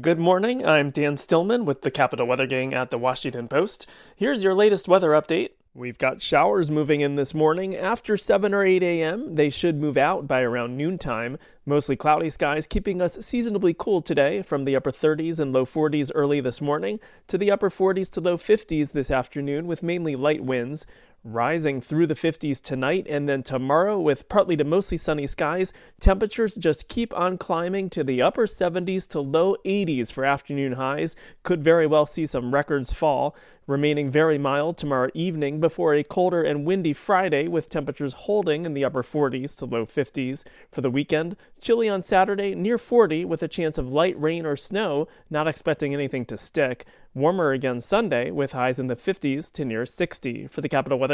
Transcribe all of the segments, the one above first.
Good morning. I'm Dan Stillman with the Capital Weather Gang at the Washington Post. Here's your latest weather update. We've got showers moving in this morning. After 7 or 8 a.m., they should move out by around noontime. Mostly cloudy skies, keeping us seasonably cool today from the upper 30s and low 40s early this morning to the upper 40s to low 50s this afternoon with mainly light winds rising through the 50s tonight and then tomorrow with partly to mostly sunny skies. Temperatures just keep on climbing to the upper 70s to low 80s for afternoon highs. Could very well see some records fall remaining very mild tomorrow evening before a colder and windy Friday with temperatures holding in the upper 40s to low 50s. For the weekend, chilly on Saturday, near 40 with a chance of light rain or snow, not expecting anything to stick. Warmer again Sunday with highs in the 50s to near 60. For the Capital Weather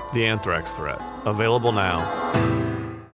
The Anthrax Threat. Available now.